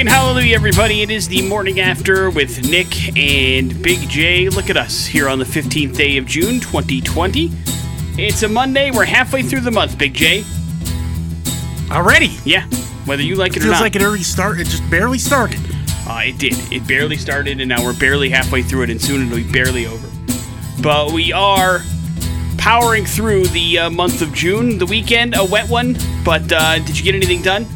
and hallelujah, everybody. It is the morning after with Nick and Big J. Look at us here on the 15th day of June, 2020. It's a Monday. We're halfway through the month, Big J. Already? Yeah, whether you like it or not. It Feels like it already started. It just barely started. Uh, it did. It barely started, and now we're barely halfway through it, and soon it'll be barely over. But we are powering through the uh, month of June. The weekend, a wet one. But uh, did you get anything done?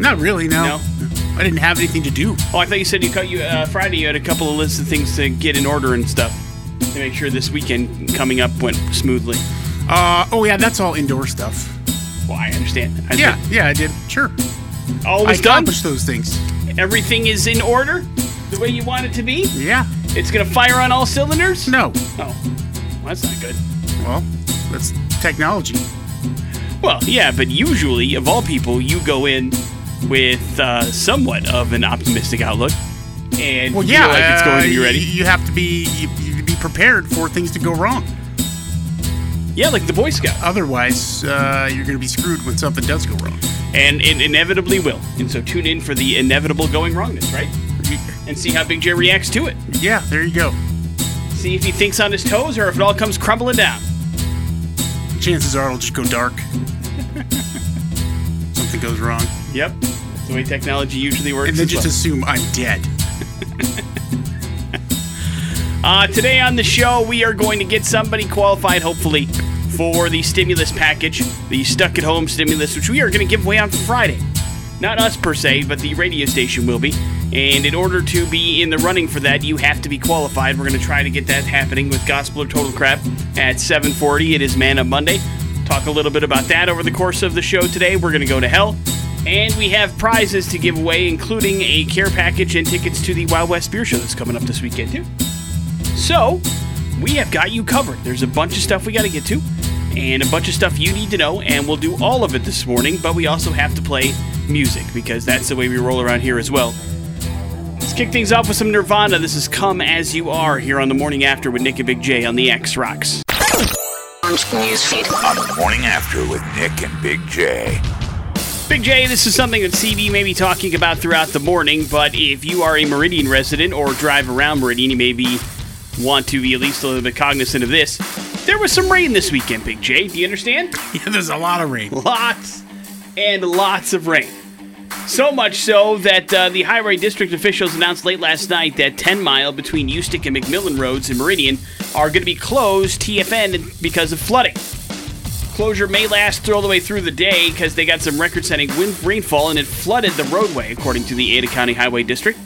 Not really. No. No? I didn't have anything to do. Oh, I thought you said you cut you uh, Friday. You had a couple of lists of things to get in order and stuff to make sure this weekend coming up went smoothly. Uh, oh yeah, that's all indoor stuff. Well, I understand. I Yeah, yeah, I did. Sure. all I was done. accomplished those things. Everything is in order, the way you want it to be. Yeah. It's gonna fire on all cylinders. No. Oh, well, that's not good. Well, that's technology. Well, yeah, but usually, of all people, you go in with uh, somewhat of an optimistic outlook, and Well, feel yeah. like it's going to be uh, ready. You, you have to be you, you be prepared for things to go wrong. yeah, like the Boy Scout, Otherwise, uh, you're going to be screwed when something does go wrong. and it inevitably will. And so, tune in for the inevitable going wrongness, right? And see how Big J reacts to it. Yeah, there you go. See if he thinks on his toes or if it all comes crumbling down. Chances are it'll just go dark. something goes wrong. Yep, that's the way technology usually works. And then just well. assume I'm dead. Uh, today on the show, we are going to get somebody qualified, hopefully, for the stimulus package, the stuck at home stimulus, which we are going to give away on Friday. Not us per se, but the radio station will be. And in order to be in the running for that, you have to be qualified. We're going to try to get that happening with Gospel or Total Crap at 7:40. It is Man Up Monday. Talk a little bit about that over the course of the show today. We're going to go to hell. And we have prizes to give away, including a care package and tickets to the Wild West Beer Show that's coming up this weekend, too. So, we have got you covered. There's a bunch of stuff we got to get to, and a bunch of stuff you need to know, and we'll do all of it this morning, but we also have to play music because that's the way we roll around here as well. Let's kick things off with some Nirvana. This is Come As You Are here on the morning after with Nick and Big J on the X Rocks. On the morning after with Nick and Big J. Big J, this is something that CB may be talking about throughout the morning, but if you are a Meridian resident or drive around Meridian, you maybe want to be at least a little bit cognizant of this. There was some rain this weekend, Big J. Do you understand? Yeah, there's a lot of rain. lots and lots of rain. So much so that uh, the Highway District officials announced late last night that 10 Mile between Ustick and McMillan Roads in Meridian are going to be closed TFN because of flooding. Closure may last all the way through the day because they got some record setting wind rainfall and it flooded the roadway, according to the Ada County Highway District.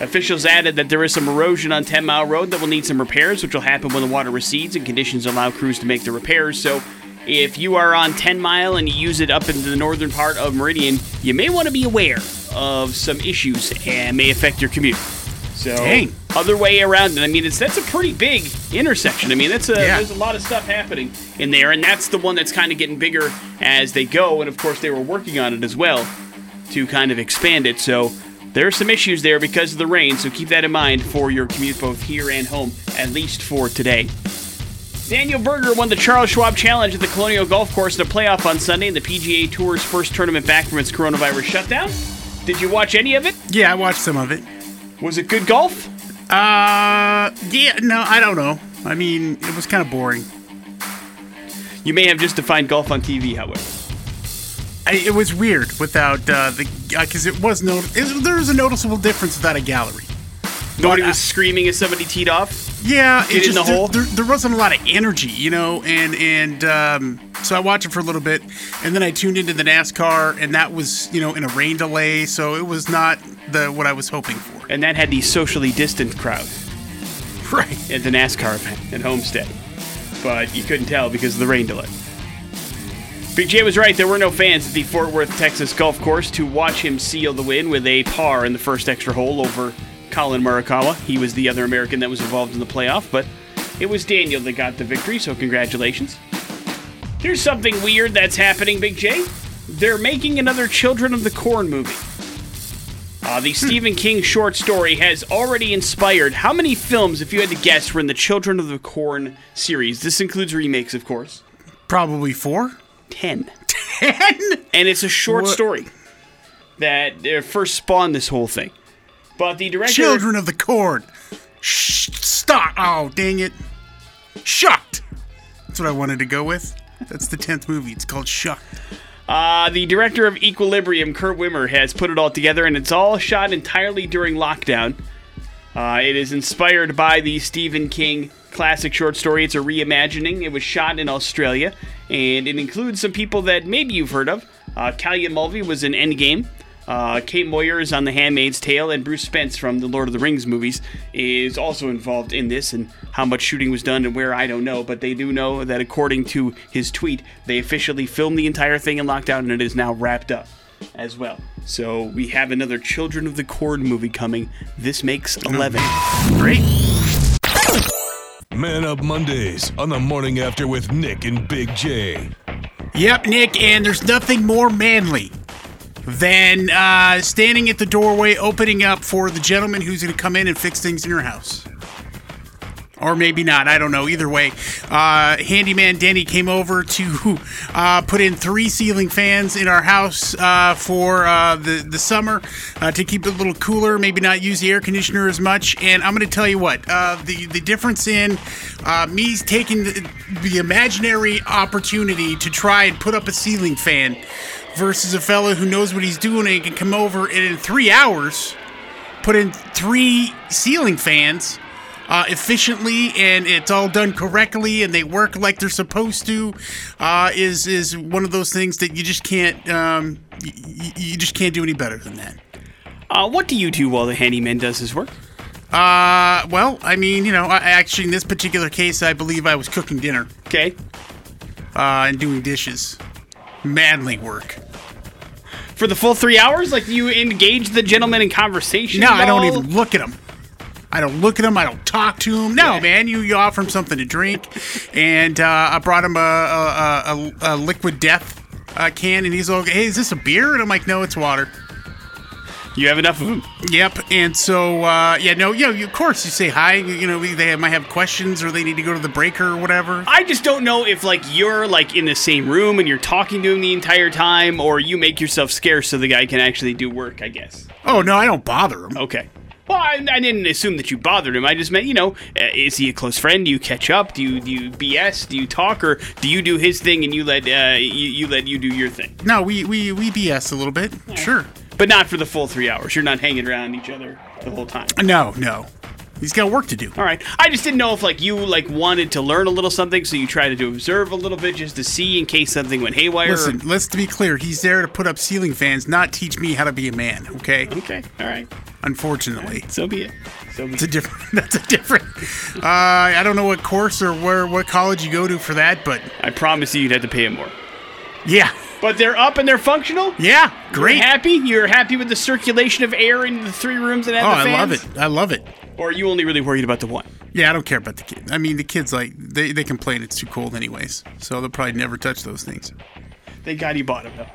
Officials added that there is some erosion on 10 Mile Road that will need some repairs, which will happen when the water recedes and conditions allow crews to make the repairs. So, if you are on 10 Mile and you use it up into the northern part of Meridian, you may want to be aware of some issues and may affect your commute. So, Dang. Other way around it. I mean, it's that's a pretty big intersection. I mean, that's a Yeah. there's a lot of stuff happening in there, and that's the one that's kind of getting bigger as they go. And of course, they were working on it as well to kind of expand it. So there are some issues there because of the rain. So keep that in mind for your commute both here and home, at least for today. Daniel Berger won the Charles Schwab Challenge at the Colonial Golf Course in a playoff on Sunday in the PGA Tour's first tournament back from its coronavirus shutdown. Did you watch any of it? Yeah, I watched some of it. Was it good golf? Uh, yeah, no, I don't know. I mean, it was kind of boring. You may have just defined golf on TV, however. I, it was weird without uh, the because it was no. It, there was a noticeable difference without a gallery. Nobody But, was screaming as somebody teed off. Yeah, it just the hole? There, there, there wasn't a lot of energy, you know, and and um, so I watched it for a little bit, and then I tuned into the NASCAR, and that was you know in a rain delay, so it was not the what I was hoping for. And that had the socially distant crowd Right. at the NASCAR event at Homestead. But you couldn't tell because of the rain delay. Big J was right. There were no fans at the Fort Worth, Texas golf course to watch him seal the win with a par in the first extra hole over Collin Morikawa. He was the other American that was involved in the playoff, but it was Daniel that got the victory, so congratulations. Here's something weird that's happening, Big J. They're making another Children of the Corn movie. Uh, the Stephen King short story has already inspired how many films, if you had to guess, were in the Children of the Corn series? This includes remakes, of course. Probably four. Ten. Ten. And it's a short What? story. that uh, first spawned this whole thing. But the director. Children of the Corn. Shh, stop. Oh, dang it. Shucked. That's what I wanted to go with. That's the 10th movie. It's called Shucked. Uh, the director of Equilibrium, Kurt Wimmer, has put it all together, and it's all shot entirely during lockdown. Uh, it is inspired by the Stephen King classic short story. It's a reimagining. It was shot in Australia, and it includes some people that maybe you've heard of. Uh, Callan Mulvey was in Endgame. Uh, Kate Moyer is on The Handmaid's Tale, and Bruce Spence from the Lord of the Rings movies is also involved in this. And how much shooting was done and where, I don't know. But they do know that according to his tweet, they officially filmed the entire thing in lockdown, and it is now wrapped up as well. So we have another Children of the Corn movie coming. This makes 11. Great. Man Up Mondays on the morning after with Nick and Big J. Yep, Nick, and there's nothing more manly than uh, standing at the doorway opening up for the gentleman who's going to come in and fix things in your house. Or maybe not. I don't know. Either way, uh, handyman Danny came over to uh, put in three ceiling fans in our house uh, for uh, the the summer uh, to keep it a little cooler. Maybe not use the air conditioner as much. And I'm going to tell you what the the difference in me taking the, the imaginary opportunity to try and put up a ceiling fan versus a fella who knows what he's doing and can come over and in three hours put in three ceiling fans uh, efficiently and it's all done correctly and they work like they're supposed to uh, is is one of those things that you just can't um, y- you just can't do any better than that. Uh, what do you do while the handyman does his work? Uh, well, I mean, you know, I, actually in this particular case, I believe I was cooking dinner Okay. uh, and doing dishes. Manly work. For the full three hours? Like, you engage the gentleman in conversation? No, I don't even look at him. I don't look at him. I don't talk to him. No, Yeah. man. You, you offer him something to drink, and uh, I brought him a a, a, a liquid death uh, can, and he's like, "Hey, is this a beer?" And I'm like, "No, it's water." You have enough of them. Yep. And so, uh, yeah, no, yeah, you, of course, you say hi. You, know, they might have questions, or they need to go to the breaker or whatever. I just don't know if, like, you're, like, in the same room and you're talking to him the entire time, or you make yourself scarce so the guy can actually do work, I guess. Oh no, I don't bother him. Okay. Well, I, I didn't assume that you bothered him. I just meant, you know, uh, is he a close friend? Do you catch up? Do you do you BS? Do you talk, or do you do his thing and you let uh, you, you let you do your thing? No, we we we BS a little bit. Sure. But not for the full three hours. You're not hanging around each other the whole time. No, no. He's got work to do. All right. I just didn't know if like you like wanted to learn a little something, so you tried to observe a little bit just to see in case something went haywire. Listen, let's be clear. He's there to put up ceiling fans, not teach me how to be a man. Okay. Okay. All right. Unfortunately, So be it. So be it's a different. That's a different. Uh, I don't know what course or where what college you go to for that, but I promise you, you'd have to pay him more. Yeah, But they're up and they're functional. yeah, You're great. happy? You're happy with the circulation of air in the three rooms that have Oh, the I love it. I love it. Or are you only really worried about the one? Yeah, I don't care about the kids. I mean, the kids like they they complain it's too cold anyways, so they'll probably never touch those things. Thank God you bought them though.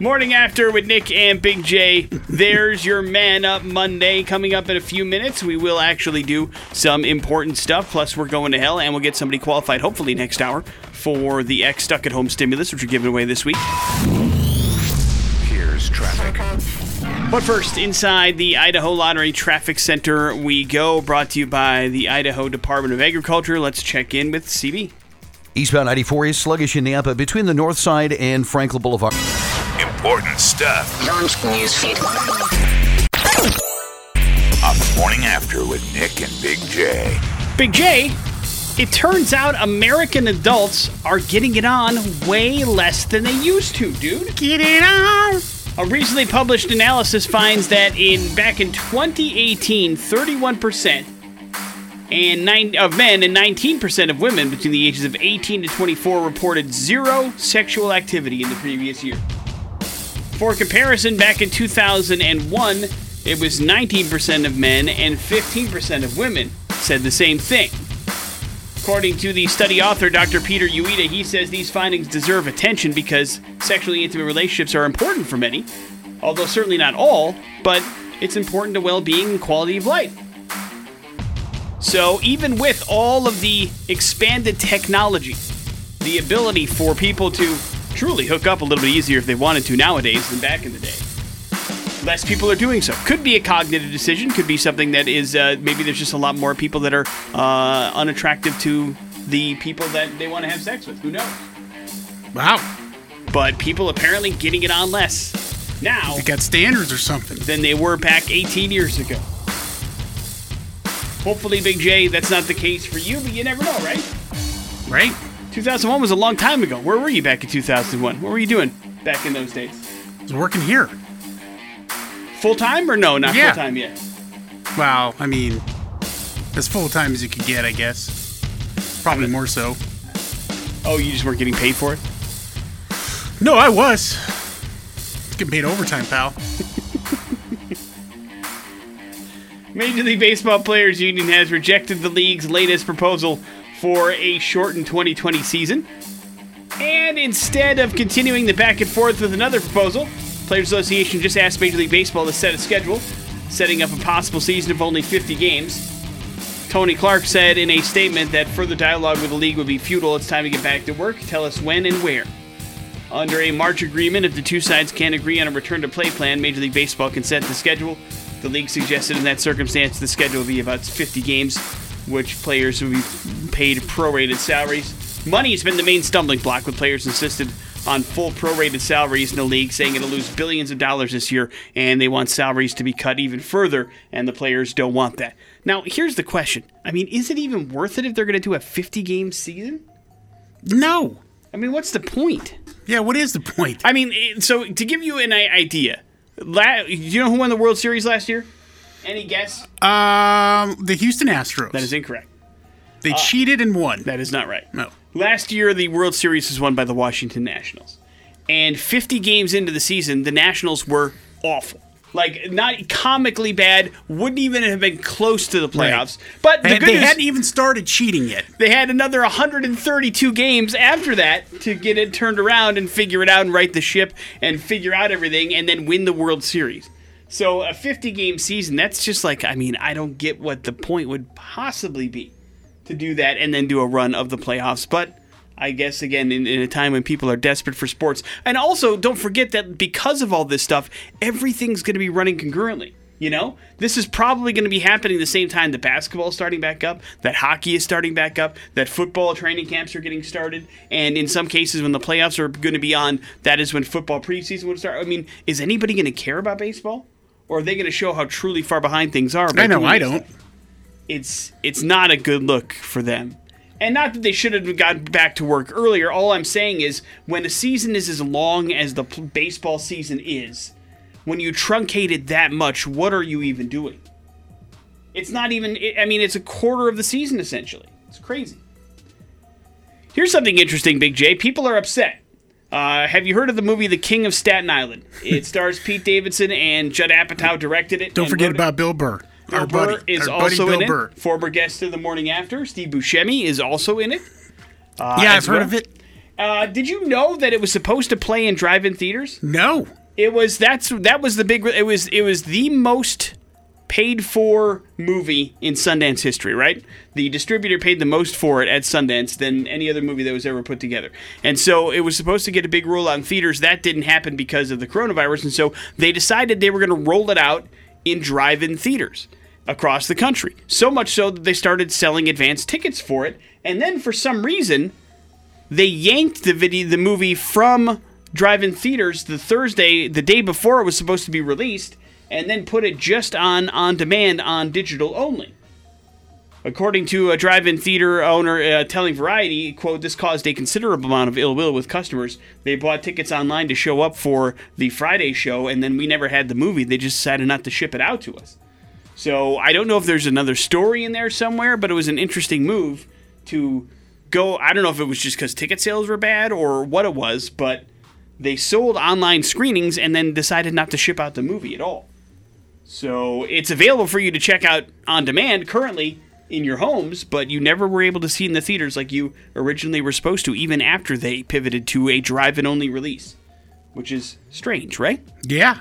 Morning after with Nick and Big J. There's your Man Up Monday coming up in a few minutes. We will actually do some important stuff. Plus, we're going to hell and we'll get somebody qualified, hopefully, next hour for the X Stuck at Home stimulus, which we're giving away this week. Here's traffic. But first, inside the Idaho Lottery Traffic Center, we go. Brought to you by the Idaho Department of Agriculture. Let's check in with CB. Eastbound 94 is sluggish in Nampa between the north side and Franklin Boulevard. Important stuff Launch newsfeed. on the morning after with Nick and Big J. Big J, it turns out American adults are getting it on way less than they used to, dude. Get it on. A recently published analysis finds that in back in 2018, 31% and nine, of men and 19% of women between the ages of 18 to 24 reported zero sexual activity in the previous year. For comparison, back in 2001, it was 19% of men and 15% of women said the same thing. According to the study author, Dr. Peter Ueda, he says these findings deserve attention because sexually intimate relationships are important for many, although certainly not all, but it's important to well being and quality of life. So, even with all of the expanded technology, the ability for people to truly hook up a little bit easier if they wanted to nowadays than back in the day, less people are doing so. Could be a cognitive decision. Could be something that is uh, maybe there's just a lot more people that are uh, unattractive to the people that they want to have sex with. Who knows? Wow. But people apparently getting it on less now They got standards or something. than they were back 18 years ago. Hopefully, Big J, that's not the case for you, but you never know, right? Right? 2001 was a long time ago. Where were you back in 2001? What were you doing back in those days? I was working here. Full time or no? Not Yeah. full time yet. Well, I mean, as full time as you could get, I guess. Probably more so. Oh, you just weren't getting paid for it? No, I was. Getting paid overtime, pal. Major League Baseball Players Union has rejected the league's latest proposal for a shortened 2020 season. And instead of continuing the back and forth with another proposal, Players Association just asked Major League Baseball to set a schedule, setting up a possible season of only 50 games. Tony Clark said in a statement that further dialogue with the league would be futile. It's time to get back to work. Tell us when and where. Under a March agreement, if the two sides can't agree on a return to play plan, Major League Baseball can set the schedule. The league suggested in that circumstance the schedule would be about 50 games, which players would be paid prorated salaries. Money has been the main stumbling block, with players insisted on full prorated salaries in the league, saying it'll lose billions of dollars this year, and they want salaries to be cut even further, and the players don't want that. Now, here's the question I mean, is it even worth it if they're going to do a 50 game season? No. I mean, what's the point? Yeah, what is the point? I mean, so to give you an idea, you know who won the World Series last year? Any guess? Um, the Houston Astros. That is incorrect. they cheated and won. That is not right. No. Last year, the World Series was won by the Washington Nationals. And 50 games into the season, the Nationals were awful. Like, not comically bad, wouldn't even have been close to the playoffs. But the They, good they news, hadn't even started cheating yet. they had another 132 games after that to get it turned around and figure it out and right the ship and figure out everything and then win the World Series. So a 50 game season, that's just like, I mean, I don't get what the point would possibly be to do that and then do a run of the playoffs. But I guess, again, in, in a time when people are desperate for sports. And also, don't forget that because of all this stuff, everything's going to be running concurrently. You know, this is probably going to be happening the same time that basketball is starting back up, that hockey is starting back up, that football training camps are getting started, and in some cases, when the playoffs are going to be on, that is when football preseason would start. I mean, is anybody going to care about baseball, or are they going to show how truly far behind things are? I know I don't. stuff? It's it's not a good look for them. And not that they should have gotten back to work earlier. All I'm saying is when a season is as long as the p- baseball season is, when you truncate it that much, what are you even doing? It's not even, I mean, it's a quarter of the season essentially. It's crazy. Here's something interesting, Big J. People are upset. Uh, have you heard of the movie The King of Staten Island? It stars Pete Davidson and Judd Apatow directed it. Don't forget wrote it. about Bill Burr. Bill Our Burr buddy. is Our buddy also Bill in Burr. it. Former guest of the morning after, Steve Buscemi is also in it. Uh, Yeah, I've heard well. of it. Uh, did you know that it was supposed to play in drive-in theaters? No. It was that's that was the big it was it was the most paid for movie in Sundance history, right? The distributor paid the most for it at Sundance than any other movie that was ever put together. And so it was supposed to get a big rollout in theaters. That didn't happen because of the coronavirus. And so they decided they were going to roll it out in drive in theaters across the country. So much so that they started selling advance tickets for it. And then for some reason, they yanked the video the movie from drive-in theaters the Thursday the day before it was supposed to be released and then put it just on on demand on digital only. According to a drive-in theater owner uh, telling Variety, quote, this caused a considerable amount of ill will with customers. They bought tickets online to show up for the Friday show, and then we never had the movie. They just decided not to ship it out to us. So I don't know if there's another story in there somewhere, but it was an interesting move to go. I don't know if it was just because ticket sales were bad or what it was, but they sold online screenings and then decided not to ship out the movie at all. So it's available for you to check out on demand currently in your homes, but you never were able to see it in the theaters like you originally were supposed to, even after they pivoted to a drive-in only release, which is strange, right? Yeah.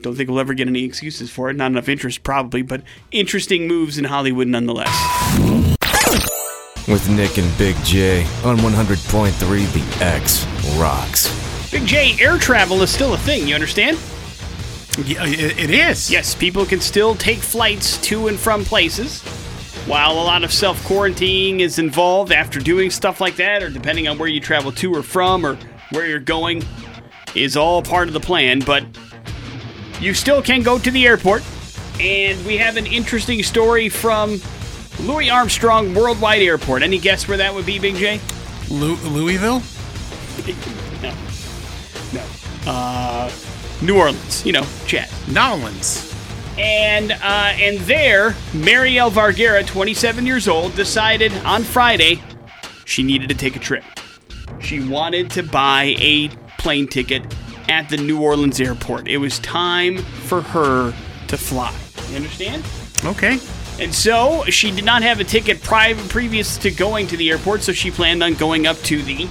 Don't think we'll ever get any excuses for it. Not enough interest, probably, but interesting moves in Hollywood nonetheless. With Nick and Big J on 100.3 The X Rocks. Big J, air travel is still a thing, you understand? Yeah, it, is. Yes, people can still take flights to and from places. While a lot of self quarantining is involved after doing stuff like that, or depending on where you travel to or from, or where you're going, is all part of the plan. But you still can go to the airport. And we have an interesting story from Louis Armstrong Worldwide Airport. Any guess where that would be, Big J? Lu- Louisville. No. No. Uh, New Orleans, you know, Chad. Nolans. And uh, and there, Mariel Vergara, 27 years old, decided on Friday she needed to take a trip. She wanted to buy a plane ticket at the New Orleans airport. It was time for her to fly. You understand? Okay. And so she did not have a ticket pri- previous to going to the airport, so she planned on going up to the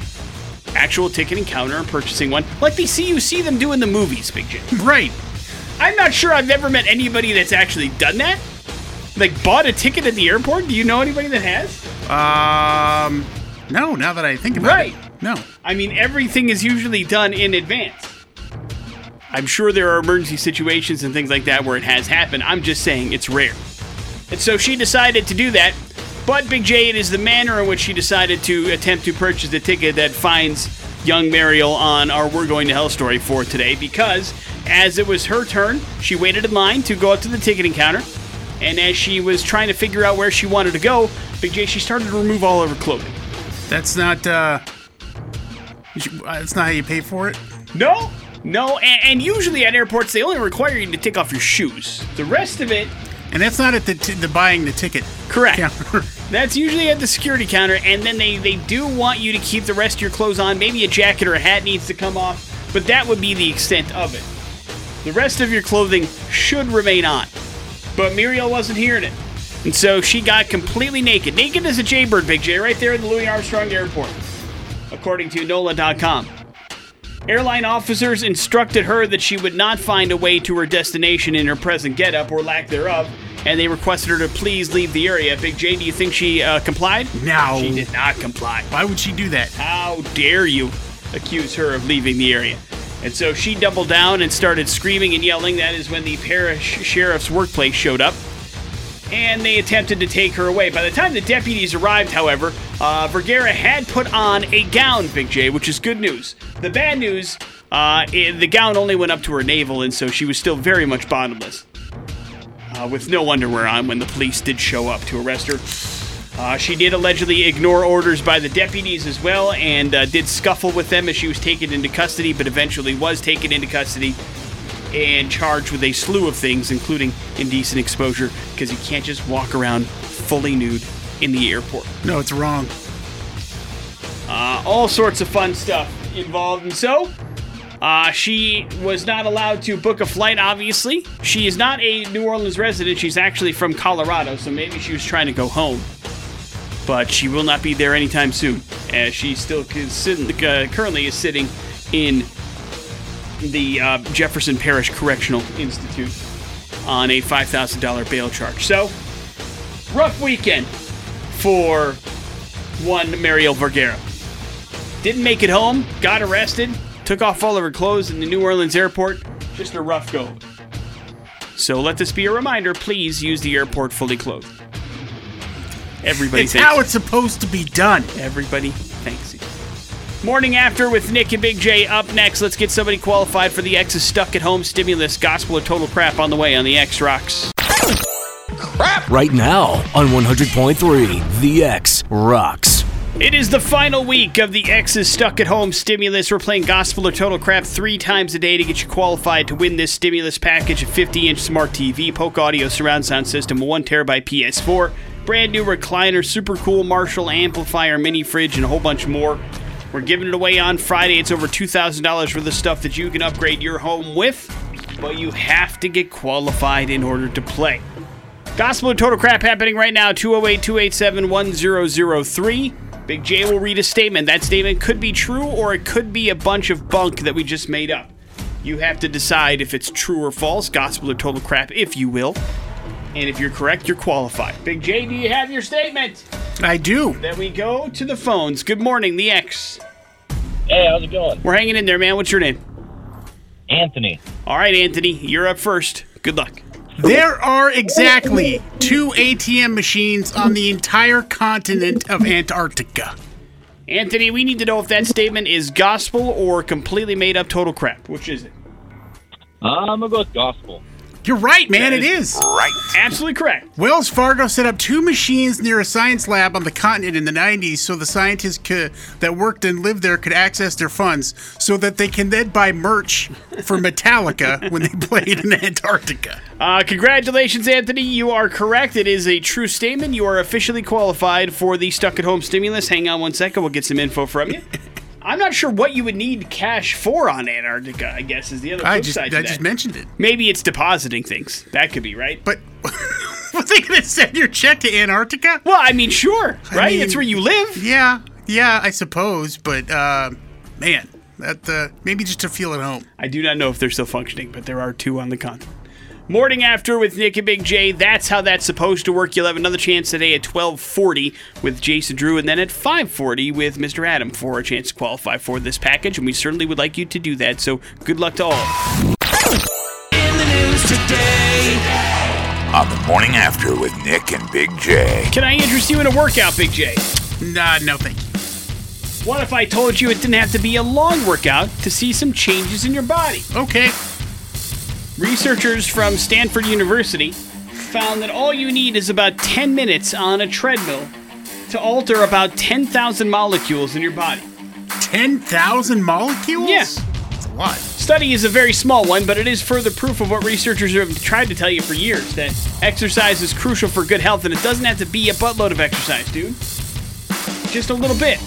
actual ticketing counter and purchasing one, like they see you see them do in the movies, Big J. Right. I'm not sure I've ever met anybody that's actually done that. Like bought a ticket at the airport. Do you know anybody that has? Um. No. Now that I think about Right. it. Right? No. I mean, everything is usually done in advance. I'm sure there are emergency situations and things like that where it has happened. I'm just saying it's rare. And so she decided to do that. But Big J, it is the manner in which she decided to attempt to purchase the ticket that finds young Mariel on our We're Going to Hell story for today because as it was her turn, she waited in line to go up to the ticketing counter. And as she was trying to figure out where she wanted to go, Big J, she started to remove all of her clothing. That's not. uh uh, That's not how you pay for it. No, no, and, and usually at airports they only require you to take off your shoes. The rest of it, And that's not at the t- the buying the ticket. correct. counter. That's usually at the security counter, and then they they do want you to keep the rest of your clothes on. Maybe a jacket or a hat needs to come off, but that would be the extent of it. The rest of your clothing should remain on. But Muriel wasn't hearing it. And so she got completely naked. Naked as a jaybird, Big J, right there in the Louis Armstrong Airport, according to NOLA.com. Airline officers instructed her that she would not find a way to her destination in her present getup or lack thereof, and they requested her to please leave the area. Big J, do you think she uh, complied? No. She did not comply. Why would she do that? How dare you accuse her of leaving the area? And so she doubled down and started screaming and yelling. That is when the parish sheriff's workplace showed up. And they attempted to take her away. By the time the deputies arrived, however, uh, Vergara had put on a gown, Big J, which is good news. The bad news, uh, the gown only went up to her navel, and so she was still very much bottomless. Uh, with no underwear on when the police did show up to arrest her. Uh, she did allegedly ignore orders by the deputies as well and uh, did scuffle with them as she was taken into custody, but eventually was taken into custody and charged with a slew of things, including indecent exposure, because you can't just walk around fully nude in the airport. No, it's wrong. Uh, all sorts of fun stuff involved. And so, uh, she was not allowed to book a flight, obviously. She is not a New Orleans resident. She's actually from Colorado, so maybe she was trying to go home. But she will not be there anytime soon, as she still uh, currently is sitting in the uh, Jefferson Parish Correctional Institute on a $5,000 bail charge. So, rough weekend for one Mariel Vergara didn't make it home, got arrested, took off all of her clothes in the New Orleans airport. Just a rough go. So let this be a reminder please use the airport fully clothed. Everybody It's how it's supposed to be done. Everybody thanks you. Morning after with Nick and Big J up next. Let's get somebody qualified for the X's Stuck at Home Stimulus Gospel of Total Crap on the way on the X Rocks. Crap! Right now on 100.3, The X rocks. It is the final week of the X's Stuck at Home stimulus. We're playing Gospel or Total Crap three times a day to get you qualified to win this stimulus package a 50 inch smart TV, Polk Audio surround sound system, a 1 terabyte PS4, brand new recliner, super cool Marshall amplifier, mini fridge, and a whole bunch more. We're giving it away on Friday. It's over $2,000 worth of stuff that you can upgrade your home with, but you have to get qualified in order to play. Gospel of Total Crap happening right now, 208 287 1003. Big J will read a statement. That statement could be true or it could be a bunch of bunk that we just made up. You have to decide if it's true or false. Gospel or total crap, if you will. And if you're correct, you're qualified. Big J, do you have your statement? I do. Then we go to the phones. Good morning, the X. Hey, how's it going? We're hanging in there, man. What's your name? Anthony. All right, Anthony, you're up first. Good luck. There are exactly two ATM machines on the entire continent of Antarctica. Anthony, we need to know if that statement is gospel or completely made up total crap. Which is it? Uh, I'm gonna go with gospel. You're right, man. It is- is. Right. Absolutely correct. Wells Fargo set up two machines near a science lab on the continent in the 90s so the scientists could, that worked and lived there could access their funds so that they can then buy merch for Metallica when they played in Antarctica. Uh, congratulations, Anthony. You are correct. It is a true statement. You are officially qualified for the stuck at home stimulus. Hang on one second. We'll get some info from you. I'm not sure what you would need cash for on Antarctica, I guess, is the other I just I that. just mentioned it. Maybe it's depositing things. That could be, right? But were they going to send your check to Antarctica? Well, I mean, sure, right? mean- it's where you live. Yeah, yeah, I suppose. But uh, man, that uh, maybe just to feel at home. I do not know if they're still functioning, but there are two on the continent. Morning after with Nick and Big J. That's how that's supposed to work. You'll have another chance today at 12:40 with Jason Drew, and then at 5:40 with Mr. Adam for a chance to qualify for this package. And we certainly would like you to do that. So good luck to all. On the morning after with Nick and Big J. Can I interest you in a workout, Big J? Nah, no thank you. What if I told you it didn't have to be a long workout to see some changes in your body? Okay. Researchers from Stanford University found that all you need is about 10 minutes on a treadmill to alter about 10,000 molecules in your body. 10,000 molecules? Yeah. That's a lot. Study is a very small one, but it is further proof of what researchers have tried to tell you for years that exercise is crucial for good health, and it doesn't have to be a buttload of exercise, dude. Just a little bit.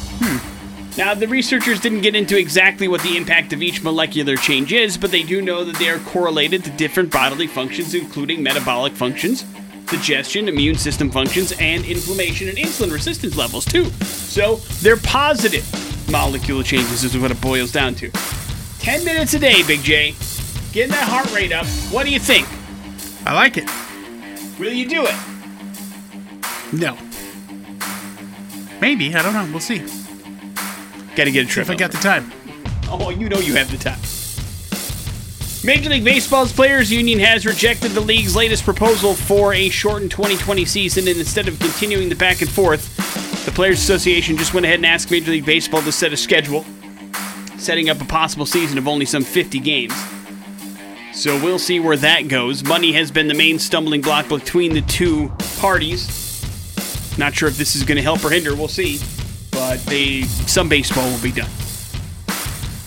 Now, the researchers didn't get into exactly what the impact of each molecular change is, but they do know that they are correlated to different bodily functions, including metabolic functions, digestion, immune system functions, and inflammation and insulin resistance levels, too. So, they're positive molecular changes, is what it boils down to. 10 minutes a day, Big J. Getting that heart rate up. What do you think? I like it. Will you do it? No. Maybe. I don't know. We'll see. Gotta get a trip. If I got the time. Oh, you know you have the time. Major League Baseball's Players Union has rejected the league's latest proposal for a shortened 2020 season, and instead of continuing the back and forth, the Players Association just went ahead and asked Major League Baseball to set a schedule, setting up a possible season of only some 50 games. So we'll see where that goes. Money has been the main stumbling block between the two parties. Not sure if this is going to help or hinder. We'll see. But they some baseball will be done.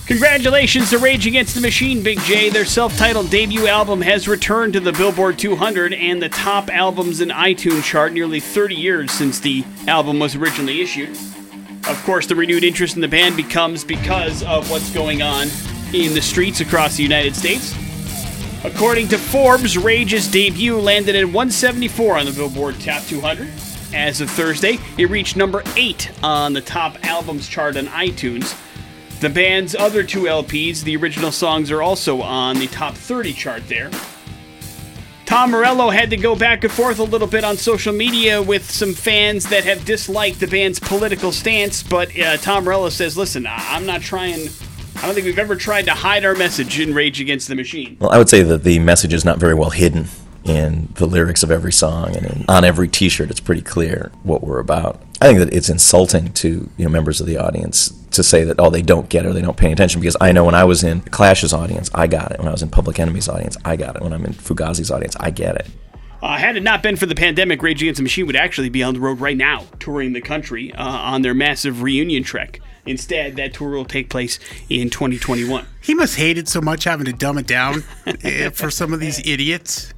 Congratulations to Rage Against the Machine, Big J. Their self titled debut album has returned to the Billboard 200 and the top albums in iTunes chart nearly 30 years since the album was originally issued. Of course, the renewed interest in the band becomes because of what's going on in the streets across the United States. According to Forbes, Rage's debut landed at 174 on the Billboard Top 200. As of Thursday, it reached number 8 on the top albums chart on iTunes. The band's other two LPs, the original songs, are also on the top 30 chart there. Tom Morello had to go back and forth a little bit on social media with some fans that have disliked the band's political stance, but uh, Tom Morello says, listen, I'm not trying. I don't think we've ever tried to hide our message in Rage Against the Machine. Well, I would say that the message is not very well hidden in the lyrics of every song and in, on every T-shirt. It's pretty clear what we're about. I think that it's insulting to you know members of the audience to say that oh they don't get it or they don't pay attention because I know when I was in Clash's audience I got it when I was in Public Enemy's audience I got it when I'm in Fugazi's audience I get it. Uh, had it not been for the pandemic, Rage Against the Machine would actually be on the road right now, touring the country uh, on their massive reunion trek. Instead, that tour will take place in 2021. He must hate it so much having to dumb it down eh, for some of these idiots.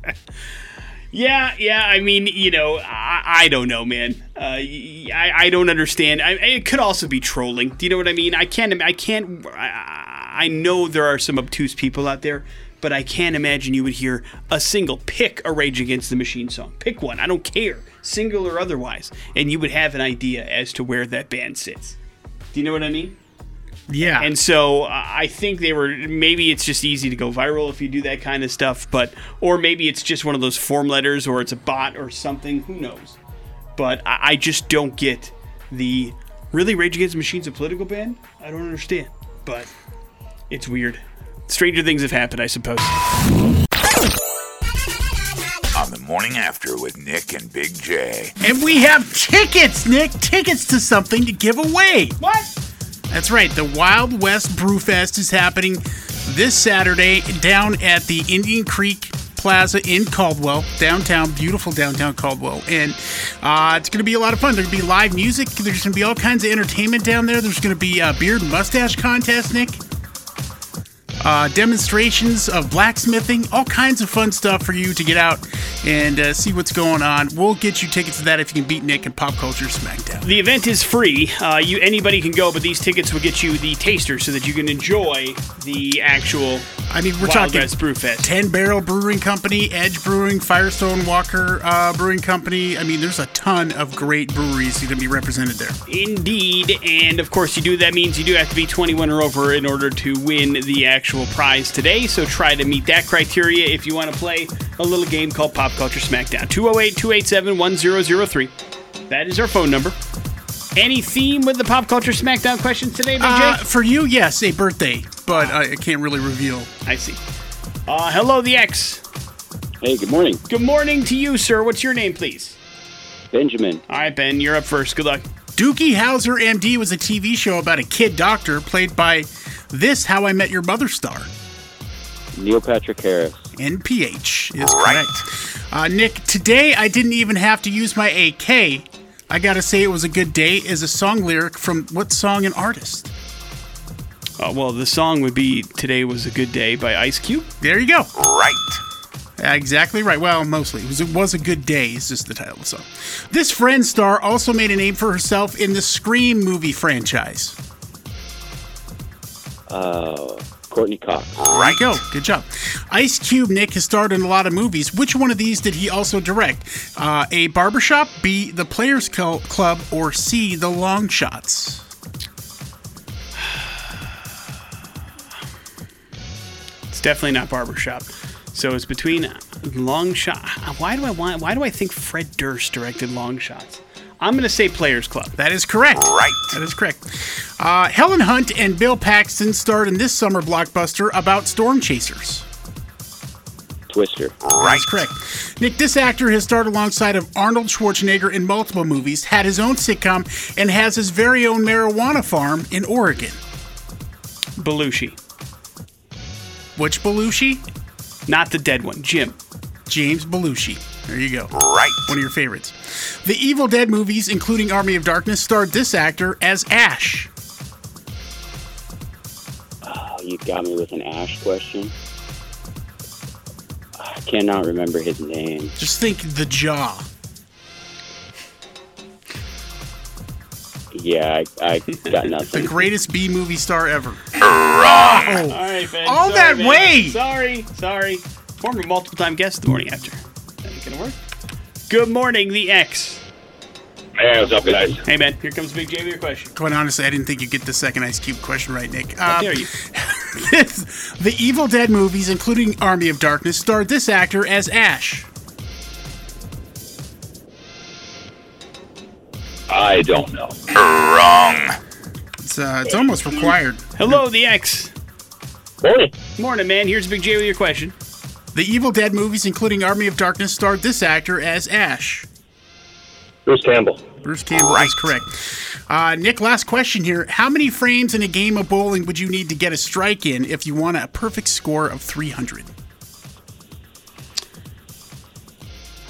Yeah, yeah. I mean, you know, I, I don't know, man. Uh, I, I don't understand. I, it could also be trolling. Do you know what I mean? I can't. I can't. I, I know there are some obtuse people out there, but I can't imagine you would hear a single pick a Rage Against the Machine song. Pick one. I don't care, single or otherwise, and you would have an idea as to where that band sits. Do you know what I mean? Yeah. And so uh, I think they were maybe it's just easy to go viral if you do that kind of stuff, but or maybe it's just one of those form letters or it's a bot or something. Who knows? But I, I just don't get the really Rage Against the Machine's a political band. I don't understand, but it's weird. stranger things have happened, I suppose. On the morning after with Nick and Big J. And we have tickets, Nick. Tickets to something to give away. What? That's right. The Wild West Brewfest is happening this Saturday down at the Indian Creek Plaza in Caldwell, downtown, beautiful downtown Caldwell. And uh, it's going to be a lot of fun. There's going to be live music. There's going to be all kinds of entertainment down there. There's going to be a beard and mustache contest, Nick. Uh, demonstrations of blacksmithing, all kinds of fun stuff for you to get out and uh, see what's going on. We'll get you tickets to that if you can beat Nick and Pop Culture Smackdown. The event is free. Uh, you anybody can go, but these tickets will get you the taster so that you can enjoy the actual. I mean, we're Wild talking West Brewfest. 10 Barrel Brewing Company, Edge Brewing, Firestone Walker uh, Brewing Company. I mean, there's a ton of great breweries going to be represented there. Indeed, and of course, you do. That means you do have to be 21 or over in order to win the actual prize today. So try to meet that criteria if you want to play a little game called Pop Culture Smackdown. 208 287 1003. That is our phone number. Any theme with the Pop Culture Smackdown questions today, Big Uh, J? for you, yes, a birthday, but I I can't really reveal. I see. Uh, hello, the X. Hey, good morning. Good morning to you, sir. What's your name, please? Benjamin. All right, Ben, you're up first. Good luck. Doogie Howser MD was a TV show about a kid doctor played by this How I Met Your Mother star. Neil Patrick Harris. NPH is correct. Uh, Nick, today I didn't even have to use my AK. I gotta say it was a good day is a song lyric from what song and artist? Uh, well, the song would be "Today Was a Good Day" by Ice Cube. There you go. Right. Exactly right. Well, mostly. It was, it was a good day, is just the title of the song. This Friend star also made a name for herself in the Scream movie franchise. Uh, Courteney Cox. Right. go. Good job. Ice Cube Nick has starred in a lot of movies. Which one of these did he also direct? Uh, a Barbershop, B, The Players Club, or C, The Long Shots? It's definitely not barbershop. So it's between long shot. Why do I want? Why do I think Fred Durst directed Long Shots? I'm gonna say Players Club. That is correct. Right. That is correct. Uh, Helen Hunt and Bill Paxton starred in this summer blockbuster about storm chasers. Twister. Right. That is correct. Nick, this actor has starred alongside of Arnold Schwarzenegger in multiple movies, had his own sitcom, and has his very own marijuana farm in Oregon. Belushi, Which Belushi? not the dead one. Jim. James Belushi. There you go. Right. One of your favorites. The Evil Dead movies, including Army of Darkness, starred this actor as Ash. Oh, you got me with an Ash question. I cannot remember his name. Just think The Jaw. Yeah, I, I got nothing. The greatest B movie star ever. Oh, all right, Ben. All Sorry, that Ben. way. Sorry, sorry. Former multiple-time guest the morning after. That ain't gonna work. Good morning, the X. Hey, what's up, guys? Hey, man. Here comes Big J with your question. Quite honestly, I didn't think you'd get the second Ice Cube question right, Nick. How Uh, dare you? the Evil Dead movies, including Army of Darkness, starred this actor as Ash. I don't know. Wrong. It's uh, it's almost required. Hello, the X. Morning. Morning, man. Here's Big J with your question. The Evil Dead movies, including Army of Darkness, starred this actor as Ash. Bruce Campbell. Bruce Campbell is correct. Uh, Nick, last question here. How many frames in a game of bowling would you need to get a strike in if you want a perfect score of 300?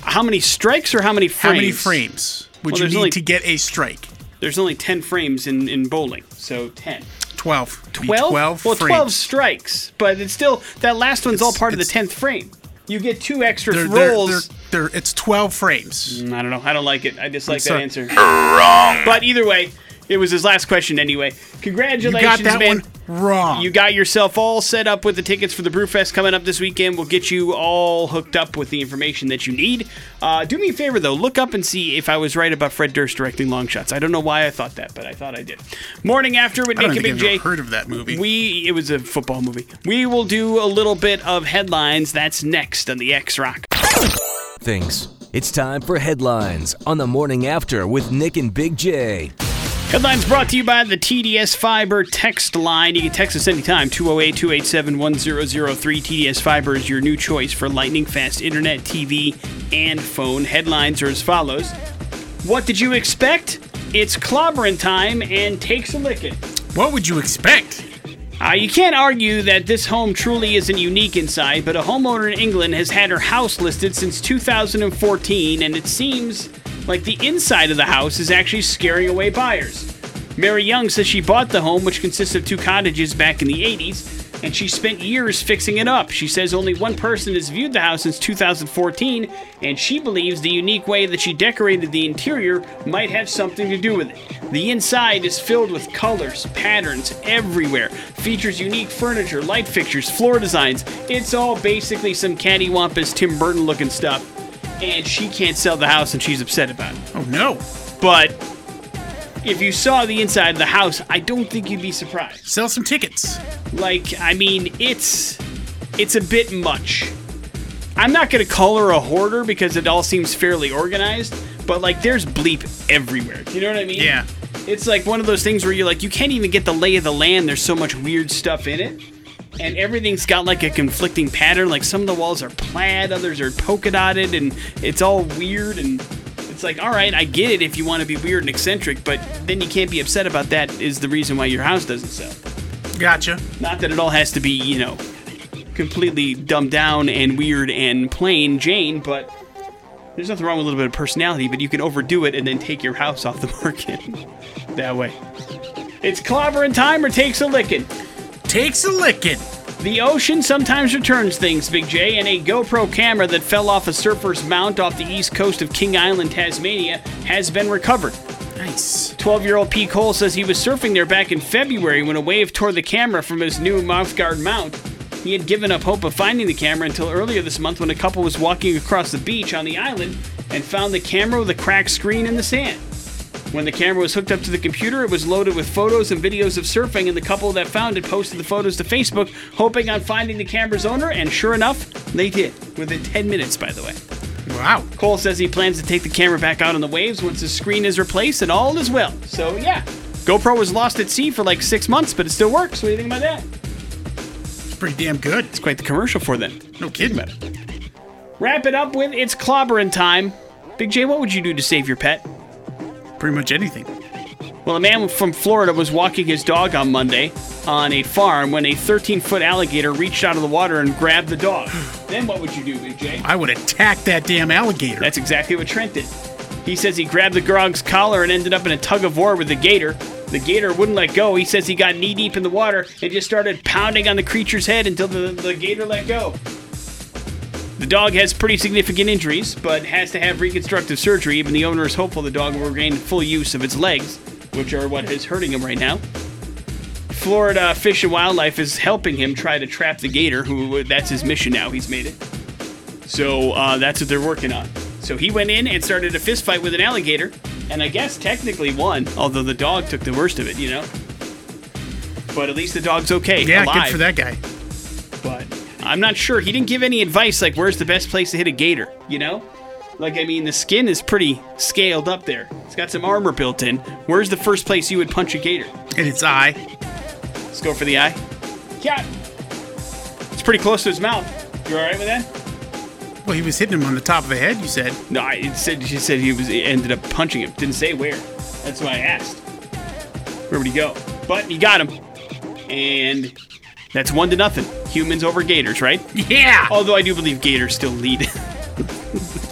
How many strikes or how many frames? How many frames would Well, you need only- to get a strike? There's only 10 frames in, in bowling, so 10. 12. 12? 12 well, frames. 12 strikes, but it's still, that last one's all part of the 10th frame. You get two extra They're, they're, rolls. they're, they're, it's 12 frames. Mm, I don't know. I don't like it. I dislike that sorry. answer. Wrong. But either way, it was his last question anyway. You Congratulations, got that man. one wrong. You got yourself all set up with the tickets for the Brewfest coming up this weekend. We'll get you all hooked up with the information that you need. Uh, do me a favor, though. Look up and see if I was right about Fred Durst directing Long Shots. I don't know why I thought that, but I thought I did. Morning After with I Nick and Big I've J. heard of that movie. We it was a football movie. We will do a little bit of headlines. That's next on the X Rock. Things. It's time for headlines on the morning after with Nick and Big J. Headlines brought to you by the TDS Fiber text line. You can text us anytime, 208 287 1003. TDS Fiber is your new choice for lightning fast internet, TV, and phone. Headlines are as follows What did you expect? It's clobbering time and takes a licking. What would you expect? Uh, you can't argue that this home truly isn't unique inside, but a homeowner in England has had her house listed since 2014, and it seems like the inside of the house is actually scaring away buyers. Mary Young says she bought the home, which consists of two cottages, back in the 80s, and she spent years fixing it up. She says only one person has viewed the house since 2014, and she believes the unique way that she decorated the interior might have something to do with it. The inside is filled with colors, patterns everywhere, features unique furniture, light fixtures, floor designs. It's all basically some cattywampus Tim Burton looking stuff, and she can't sell the house and she's upset about it. Oh no. But if you saw the inside of the house, I don't think you'd be surprised. Sell some tickets. Like, I mean, it's it's a bit much. I'm not gonna call her a hoarder because it all seems fairly organized, but like there's bleep everywhere. You know what I mean? Yeah. It's like one of those things where you're like, you can't even get the lay of the land. There's so much weird stuff in it. And everything's got like a conflicting pattern. Like some of the walls are plaid, others are polka dotted, and it's all weird. And it's like, all right, I get it if you want to be weird and eccentric, but then you can't be upset about that, is the reason why your house doesn't sell. Gotcha. Not that it all has to be, you know, completely dumbed down and weird and plain Jane, but there's nothing wrong with a little bit of personality, but you can overdo it and then take your house off the market that way. It's clobbering time or takes a licking. Takes a licking. The ocean sometimes returns things, Big J, and a GoPro camera that fell off a surfer's mount off the east coast of King Island, Tasmania, has been recovered. Nice. 12 year old P. Cole says he was surfing there back in February when a wave tore the camera from his new mouthguard mount. He had given up hope of finding the camera until earlier this month when a couple was walking across the beach on the island and found the camera with a cracked screen in the sand. When the camera was hooked up to the computer, it was loaded with photos and videos of surfing, and the couple that found it posted the photos to Facebook, hoping on finding the camera's owner, and sure enough, they did, within 10 minutes, by the way. Wow. Cole says he plans to take the camera back out on the waves once the screen is replaced and all is well. So, yeah, GoPro was lost at sea for like six months, but it still works. What do you think about that? It's pretty damn good. It's quite the commercial for them. No kidding. Wrap it up with it's clobbering time. Big J, what would you do to save your pet? Pretty much anything. Well, a man from Florida was walking his dog on Monday on a farm when a 13 foot alligator reached out of the water and grabbed the dog. then what would you do, Big J? I would attack that damn alligator. That's exactly what Trent did. He says he grabbed the dog's collar and ended up in a tug of war with the gator. The gator wouldn't let go. He says he got knee deep in the water and just started pounding on the creature's head until the, the gator let go. The dog has pretty significant injuries, but has to have reconstructive surgery. Even the owner is hopeful the dog will regain full use of its legs, which are what is hurting him right now. Florida Fish and Wildlife is helping him try to trap the gator, who that's his mission now. He's made it. So uh, that's what they're working on. So he went in and started a fist fight with an alligator, and I guess technically won, although the dog took the worst of it, you know. But at least the dog's okay. yeah, alive. good for that guy. But I'm not sure. He didn't give any advice like where's the best place to hit a gator, you know? Like, I mean, the skin is pretty scaled up there. It's got some armor built in. Where's the first place you would punch a gator? In its eye. Let's go for the eye. Yeah. It's pretty close to his mouth. You alright with that? Well, he was hitting him on the top of the head, you said. No, I it said she said he was he ended up punching him. Didn't say where. That's why I asked. Where would he go? But he got him. And that's one to nothing. Humans over gators, right? Yeah! Although I do believe gators still lead.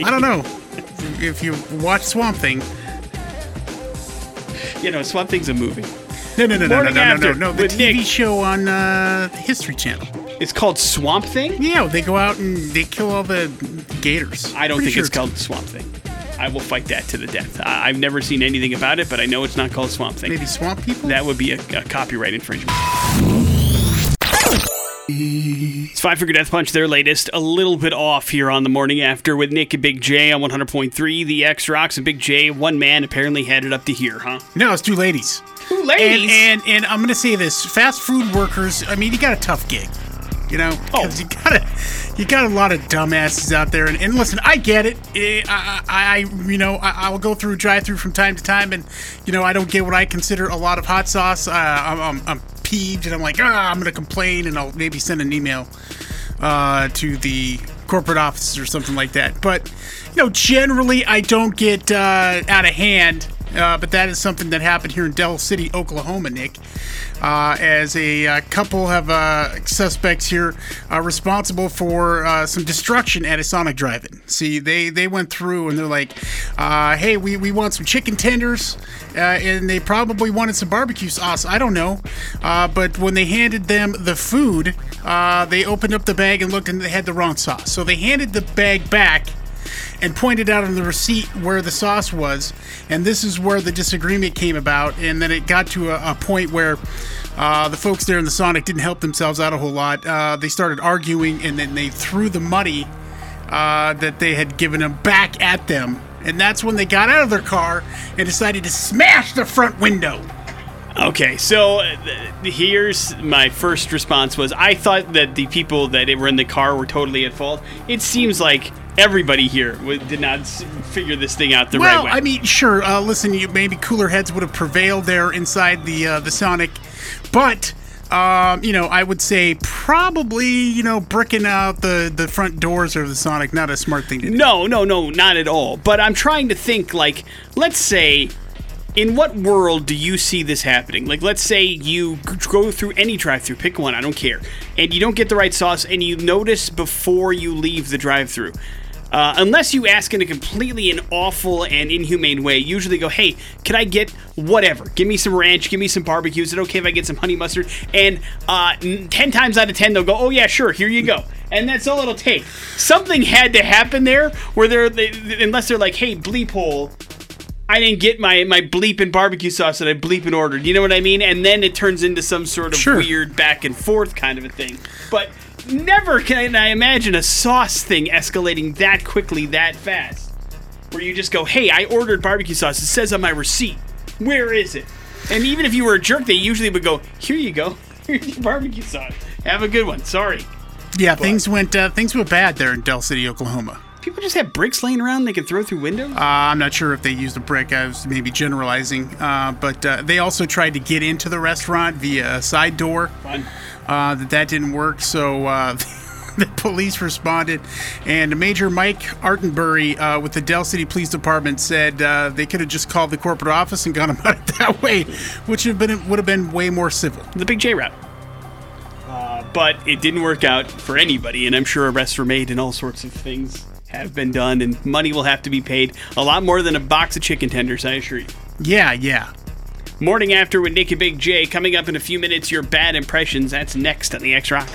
I don't know. If you watch Swamp Thing. you know, Swamp Thing's a movie. No, no, no, no, no, Morning no, no, After no, no. The TV Nick. show on uh, History Channel. It's called Swamp Thing? Yeah, they go out and they kill all the gators. I don't Pretty think sure it's called Swamp Thing. I will fight that to the death. I- I've never seen anything about it, but I know it's not called Swamp Thing. Maybe Swamp People? That would be a, a copyright infringement. It's Five Finger Death Punch, their latest. A little bit off here on the morning after with Nick and Big J on 100.3. The X Rocks and Big J, one man apparently had it up to here, huh? No, it's two ladies. Two ladies? And, and and I'm gonna say this: fast food workers. I mean, you got a tough gig. You know, 'Cause you got a, you got a lot of dumbasses out there. And, and listen, I get it. I, I, I you know, I, I'll go through drive-through from time to time, and you know, I don't get what I consider a lot of hot sauce. Uh, I'm, I'm, I'm peeved, and I'm like, ah, I'm gonna complain, and I'll maybe send an email uh, to the corporate office or something like that. But you know, generally, I don't get uh, out of hand. Uh, but that is something that happened here in Del City, Oklahoma, Nick. Uh, as a uh, couple have uh, suspects here uh, responsible for some destruction at a Sonic Drive-In. See, they they went through and they're like, "Hey, we, we want some chicken tenders," and they probably wanted some barbecue sauce. I don't know, but when they handed them the food, they opened up the bag and looked and they had the wrong sauce. So they handed the bag back and pointed out on the receipt where the sauce was. And this is where the disagreement came about. And then it got to a, a point where uh, the folks there in the Sonic didn't help themselves out a whole lot. Uh, they started arguing, and then they threw the money uh, that they had given them back at them. And that's when they got out of their car and decided to smash the front window. Okay, so uh, here's my first response was I thought that the people that were in the car were totally at fault. It seems like everybody here w- did not s- figure this thing out the well, right way. I mean, sure. Uh, listen, you, maybe cooler heads would have prevailed there inside the uh, the Sonic, but um, you know, I would say probably you know bricking out the the front doors of the Sonic not a smart thing to do. No, no, no, not at all. But I'm trying to think like, let's say, in what world do you see this happening? Like, let's say you go through any drive-through, pick one, I don't care, and you don't get the right sauce, and you notice before you leave the drive-through. Uh, unless you ask in a completely an awful and inhumane way, usually go, "Hey, can I get whatever? Give me some ranch, give me some barbecue. Is it okay if I get some honey mustard?" And uh, n- ten times out of ten, they'll go, "Oh yeah, sure, here you go." And that's all it'll take. Something had to happen there, where they're they, unless they're like, "Hey, bleep hole, I didn't get my my bleep and barbecue sauce that I bleep and ordered. You know what I mean? And then it turns into some sort of Sure. weird back and forth kind of a thing. But never can I imagine a sauce thing escalating that quickly, that fast. Where you just go, "Hey, I ordered barbecue sauce. It says on my receipt. Where is it?" And even if you were a jerk, they usually would go, "Here you go. Here's your barbecue sauce. Have a good one. Sorry." Yeah, things went uh, things went bad there in Del City, Oklahoma. People just have bricks laying around they can throw through windows. Uh, I'm not sure if they used a brick. I was maybe generalizing, uh, but uh, they also tried to get into the restaurant via a side door. Fun. Uh, that that didn't work, so uh, the police responded, and Major Mike Artenbury uh, with the Del City Police Department said uh, they could have just called the corporate office and gone about it that way, which would have been would have been way more civil. the Big J route. Uh, but it didn't work out for anybody, and I'm sure arrests were made and all sorts of things have been done, and money will have to be paid. A lot more than a box of chicken tenders, I assure you. Yeah, yeah. Morning after with Nick and Big J. Coming up in a few minutes, your bad impressions. That's next on the X Rock.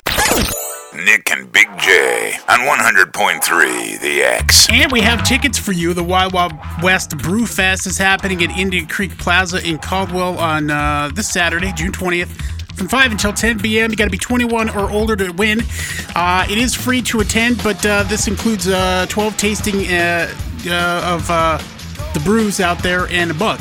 Nick and Big J on 100.3 The X. And we have tickets for you. The Wild Wild West Brew Fest is happening at Indian Creek Plaza in Caldwell on uh, this Saturday, June 20th. From 5 until 10 p.m. You got to be 21 or older to win. Uh, it is free to attend, but uh, this includes uh, 12 tasting uh, uh, of uh, the brews out there and a bug.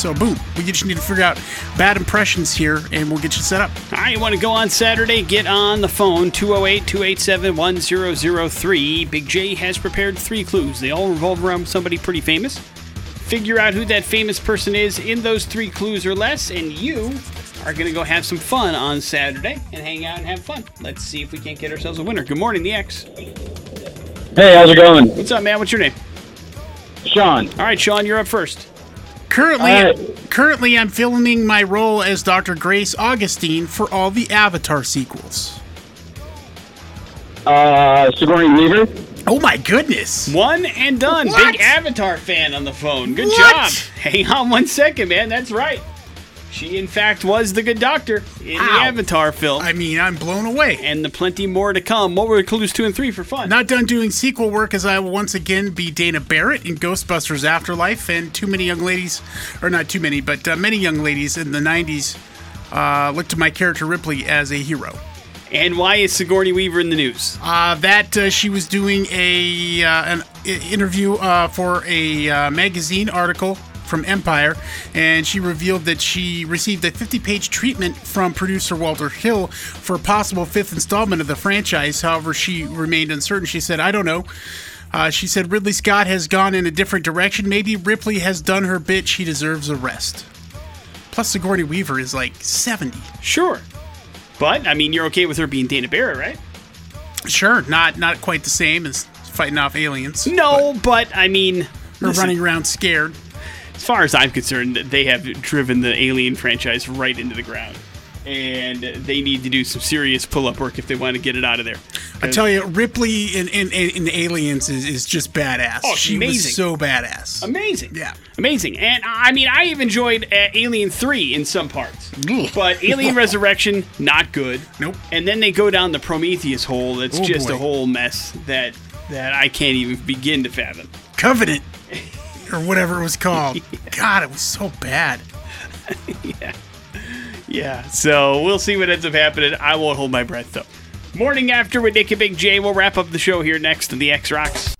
So, boom. We just need to figure out bad impressions here, and we'll get you set up. All right, you want to go on Saturday? Get on the phone 208 287 1003. Big J has prepared three clues. They all revolve around somebody pretty famous. Figure out who that famous person is in those three clues or less, and you are going to go have some fun on Saturday and hang out and have fun. Let's see if we can't get ourselves a winner. Good morning, the X. Hey, how's it going? What's up, man? What's your name? Sean. All right, Sean, you're up first. Currently, All right. currently, I'm filming my role as Dr. Grace Augustine for all the Avatar sequels. Uh, Sigourney Weaver? Oh my goodness! One and done. What? Big Avatar fan on the phone. Good What? job. Hang on one second, man. That's right. She, in fact, was the good doctor in the Avatar film. I mean, I'm blown away. and the plenty more to come. What were clues two and three for fun? Not done doing sequel work as I will once again be Dana Barrett in Ghostbusters Afterlife, and too many young ladies, or not too many, but uh, many young ladies in the 90s uh, looked to my character Ripley as a hero. and why is Sigourney Weaver in the news? Uh, that uh, she was doing a uh, an interview uh, for a uh, magazine article from Empire, and she revealed that she received a 50 page treatment from producer Walter Hill for a possible fifth installment of the franchise. However, she remained uncertain. She said, I don't know. Uh, she said Ridley Scott has gone in a different direction. Maybe Ripley has done her bit. She deserves a rest. Plus, Sigourney Weaver is like 70. Sure. But, I mean, you're okay with her being Dana Barrett, right? Sure, not not quite the same as fighting off aliens. No, but, I mean, Or listen, running around scared. As far as I'm concerned, they have driven the Alien franchise right into the ground. And they need to do some serious pull up work if they want to get it out of there. I tell you, Ripley in, in, in, Aliens is, is just badass. Oh, she's she amazing. was so badass. Amazing. Yeah. Amazing. And I mean, I have enjoyed uh, Alien 3 in some parts. But Alien Resurrection, not good. Nope. And then they go down the Prometheus hole. that's Oh, just boy. a whole mess that that I can't even begin to fathom. Covenant, or whatever it was called. God, it was so bad. Yeah. Yeah. So we'll see what ends up happening. I won't hold my breath though. Morning after with Nick and Big J. We'll wrap up the show here next to the X Rocks.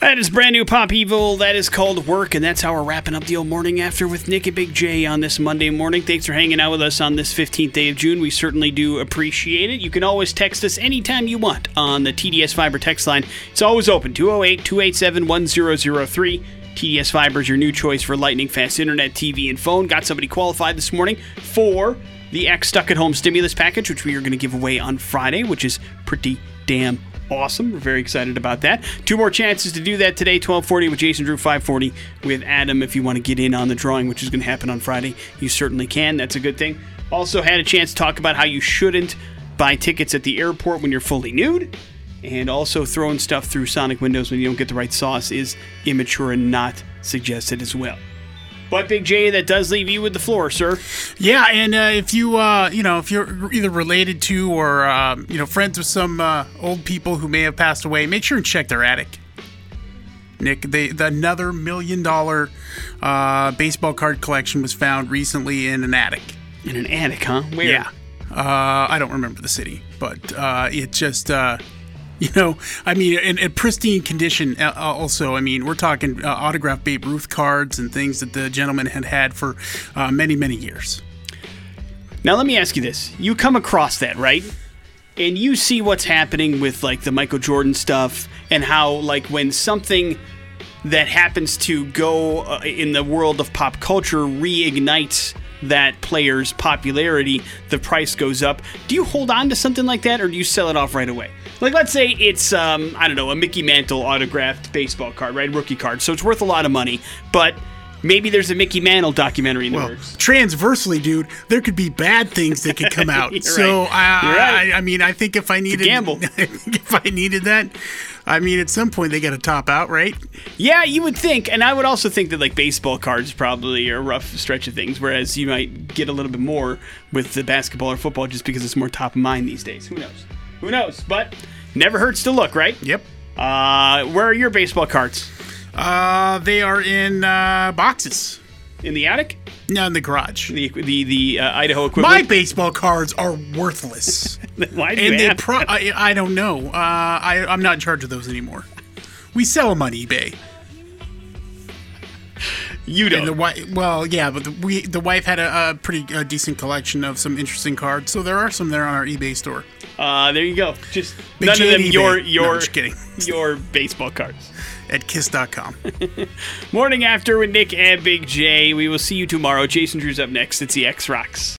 That is brand new Pop Evil. That is called Work, and that's how we're wrapping up the old morning after with Nick and Big J on this Monday morning. Thanks for hanging out with us on this 15th day of June. We certainly do appreciate it. You can always text us anytime you want on the TDS Fiber text line. It's always open 208 287 1003. TDS Fiber is your new choice for lightning fast internet, TV, and phone. Got somebody qualified this morning for the X Stuck at Home stimulus package, which we are going to give away on Friday, which is pretty damn awesome. We're very excited about that. Two more chances to do that today 1240 with Jason Drew, 540 with Adam. If you want to get in on the drawing, which is going to happen on Friday, you certainly can. That's a good thing. Also, had a chance to talk about how you shouldn't buy tickets at the airport when you're fully nude. And also, throwing stuff through Sonic windows when you don't get the right sauce is immature and not suggested as well. But Big J, that does leave you with the floor, sir. Yeah, and uh, if you uh, you know if you're either related to or um, you know friends with some uh, old people who may have passed away, make sure and check their attic. Nick, they, the another million dollar uh, baseball card collection was found recently in an attic. In an attic, huh? Where? Yeah, uh, I don't remember the city, but uh, it just. Uh, you know, I mean, in, in pristine condition. uh, Also, I mean, we're talking uh, autographed Babe Ruth cards and things that the gentleman had had for uh, many, many years. Now let me ask you this: You come across that, right? And you see what's happening with like the Michael Jordan stuff, and how like when something that happens to go uh, in the world of pop culture reignites that player's popularity, the price goes up. Do you hold on to something like that, or do you sell it off right away? Like, let's say it's um, I don't know, a Mickey Mantle autographed baseball card, right, rookie card, so it's worth a lot of money, but. Maybe there's a Mickey Mantle documentary in the Well, works. transversely, dude, there could be bad things that could come out. So right. I, right. I, I mean, I think if I needed, gamble. I think if I needed that, I mean, at some point they got to top out, right? Yeah, you would think, and I would also think that like baseball cards probably are a rough stretch of things, whereas you might get a little bit more with the basketball or football just because it's more top of mind these days. Who knows? Who knows? But never hurts to look, right? Yep. Uh, where are your baseball cards? Uh, they are in uh, boxes. In the attic? No, in the garage. The the the uh, Idaho equipment. My baseball cards are worthless, Why do and they have pro- I, I don't know. Uh, I, I'm not in charge of those anymore. We sell them on eBay. You And the don't. wife, well, yeah, but the, we the wife had a, a pretty uh, decent collection of some interesting cards, so there are some there on our eBay store. Uh, there you go. Just Big none of them your eBay. No, your just kidding. your baseball cards. At kiss.com. Morning after with Nick and Big J. We will see you tomorrow. Jason Drew's up next. It's the X Rocks.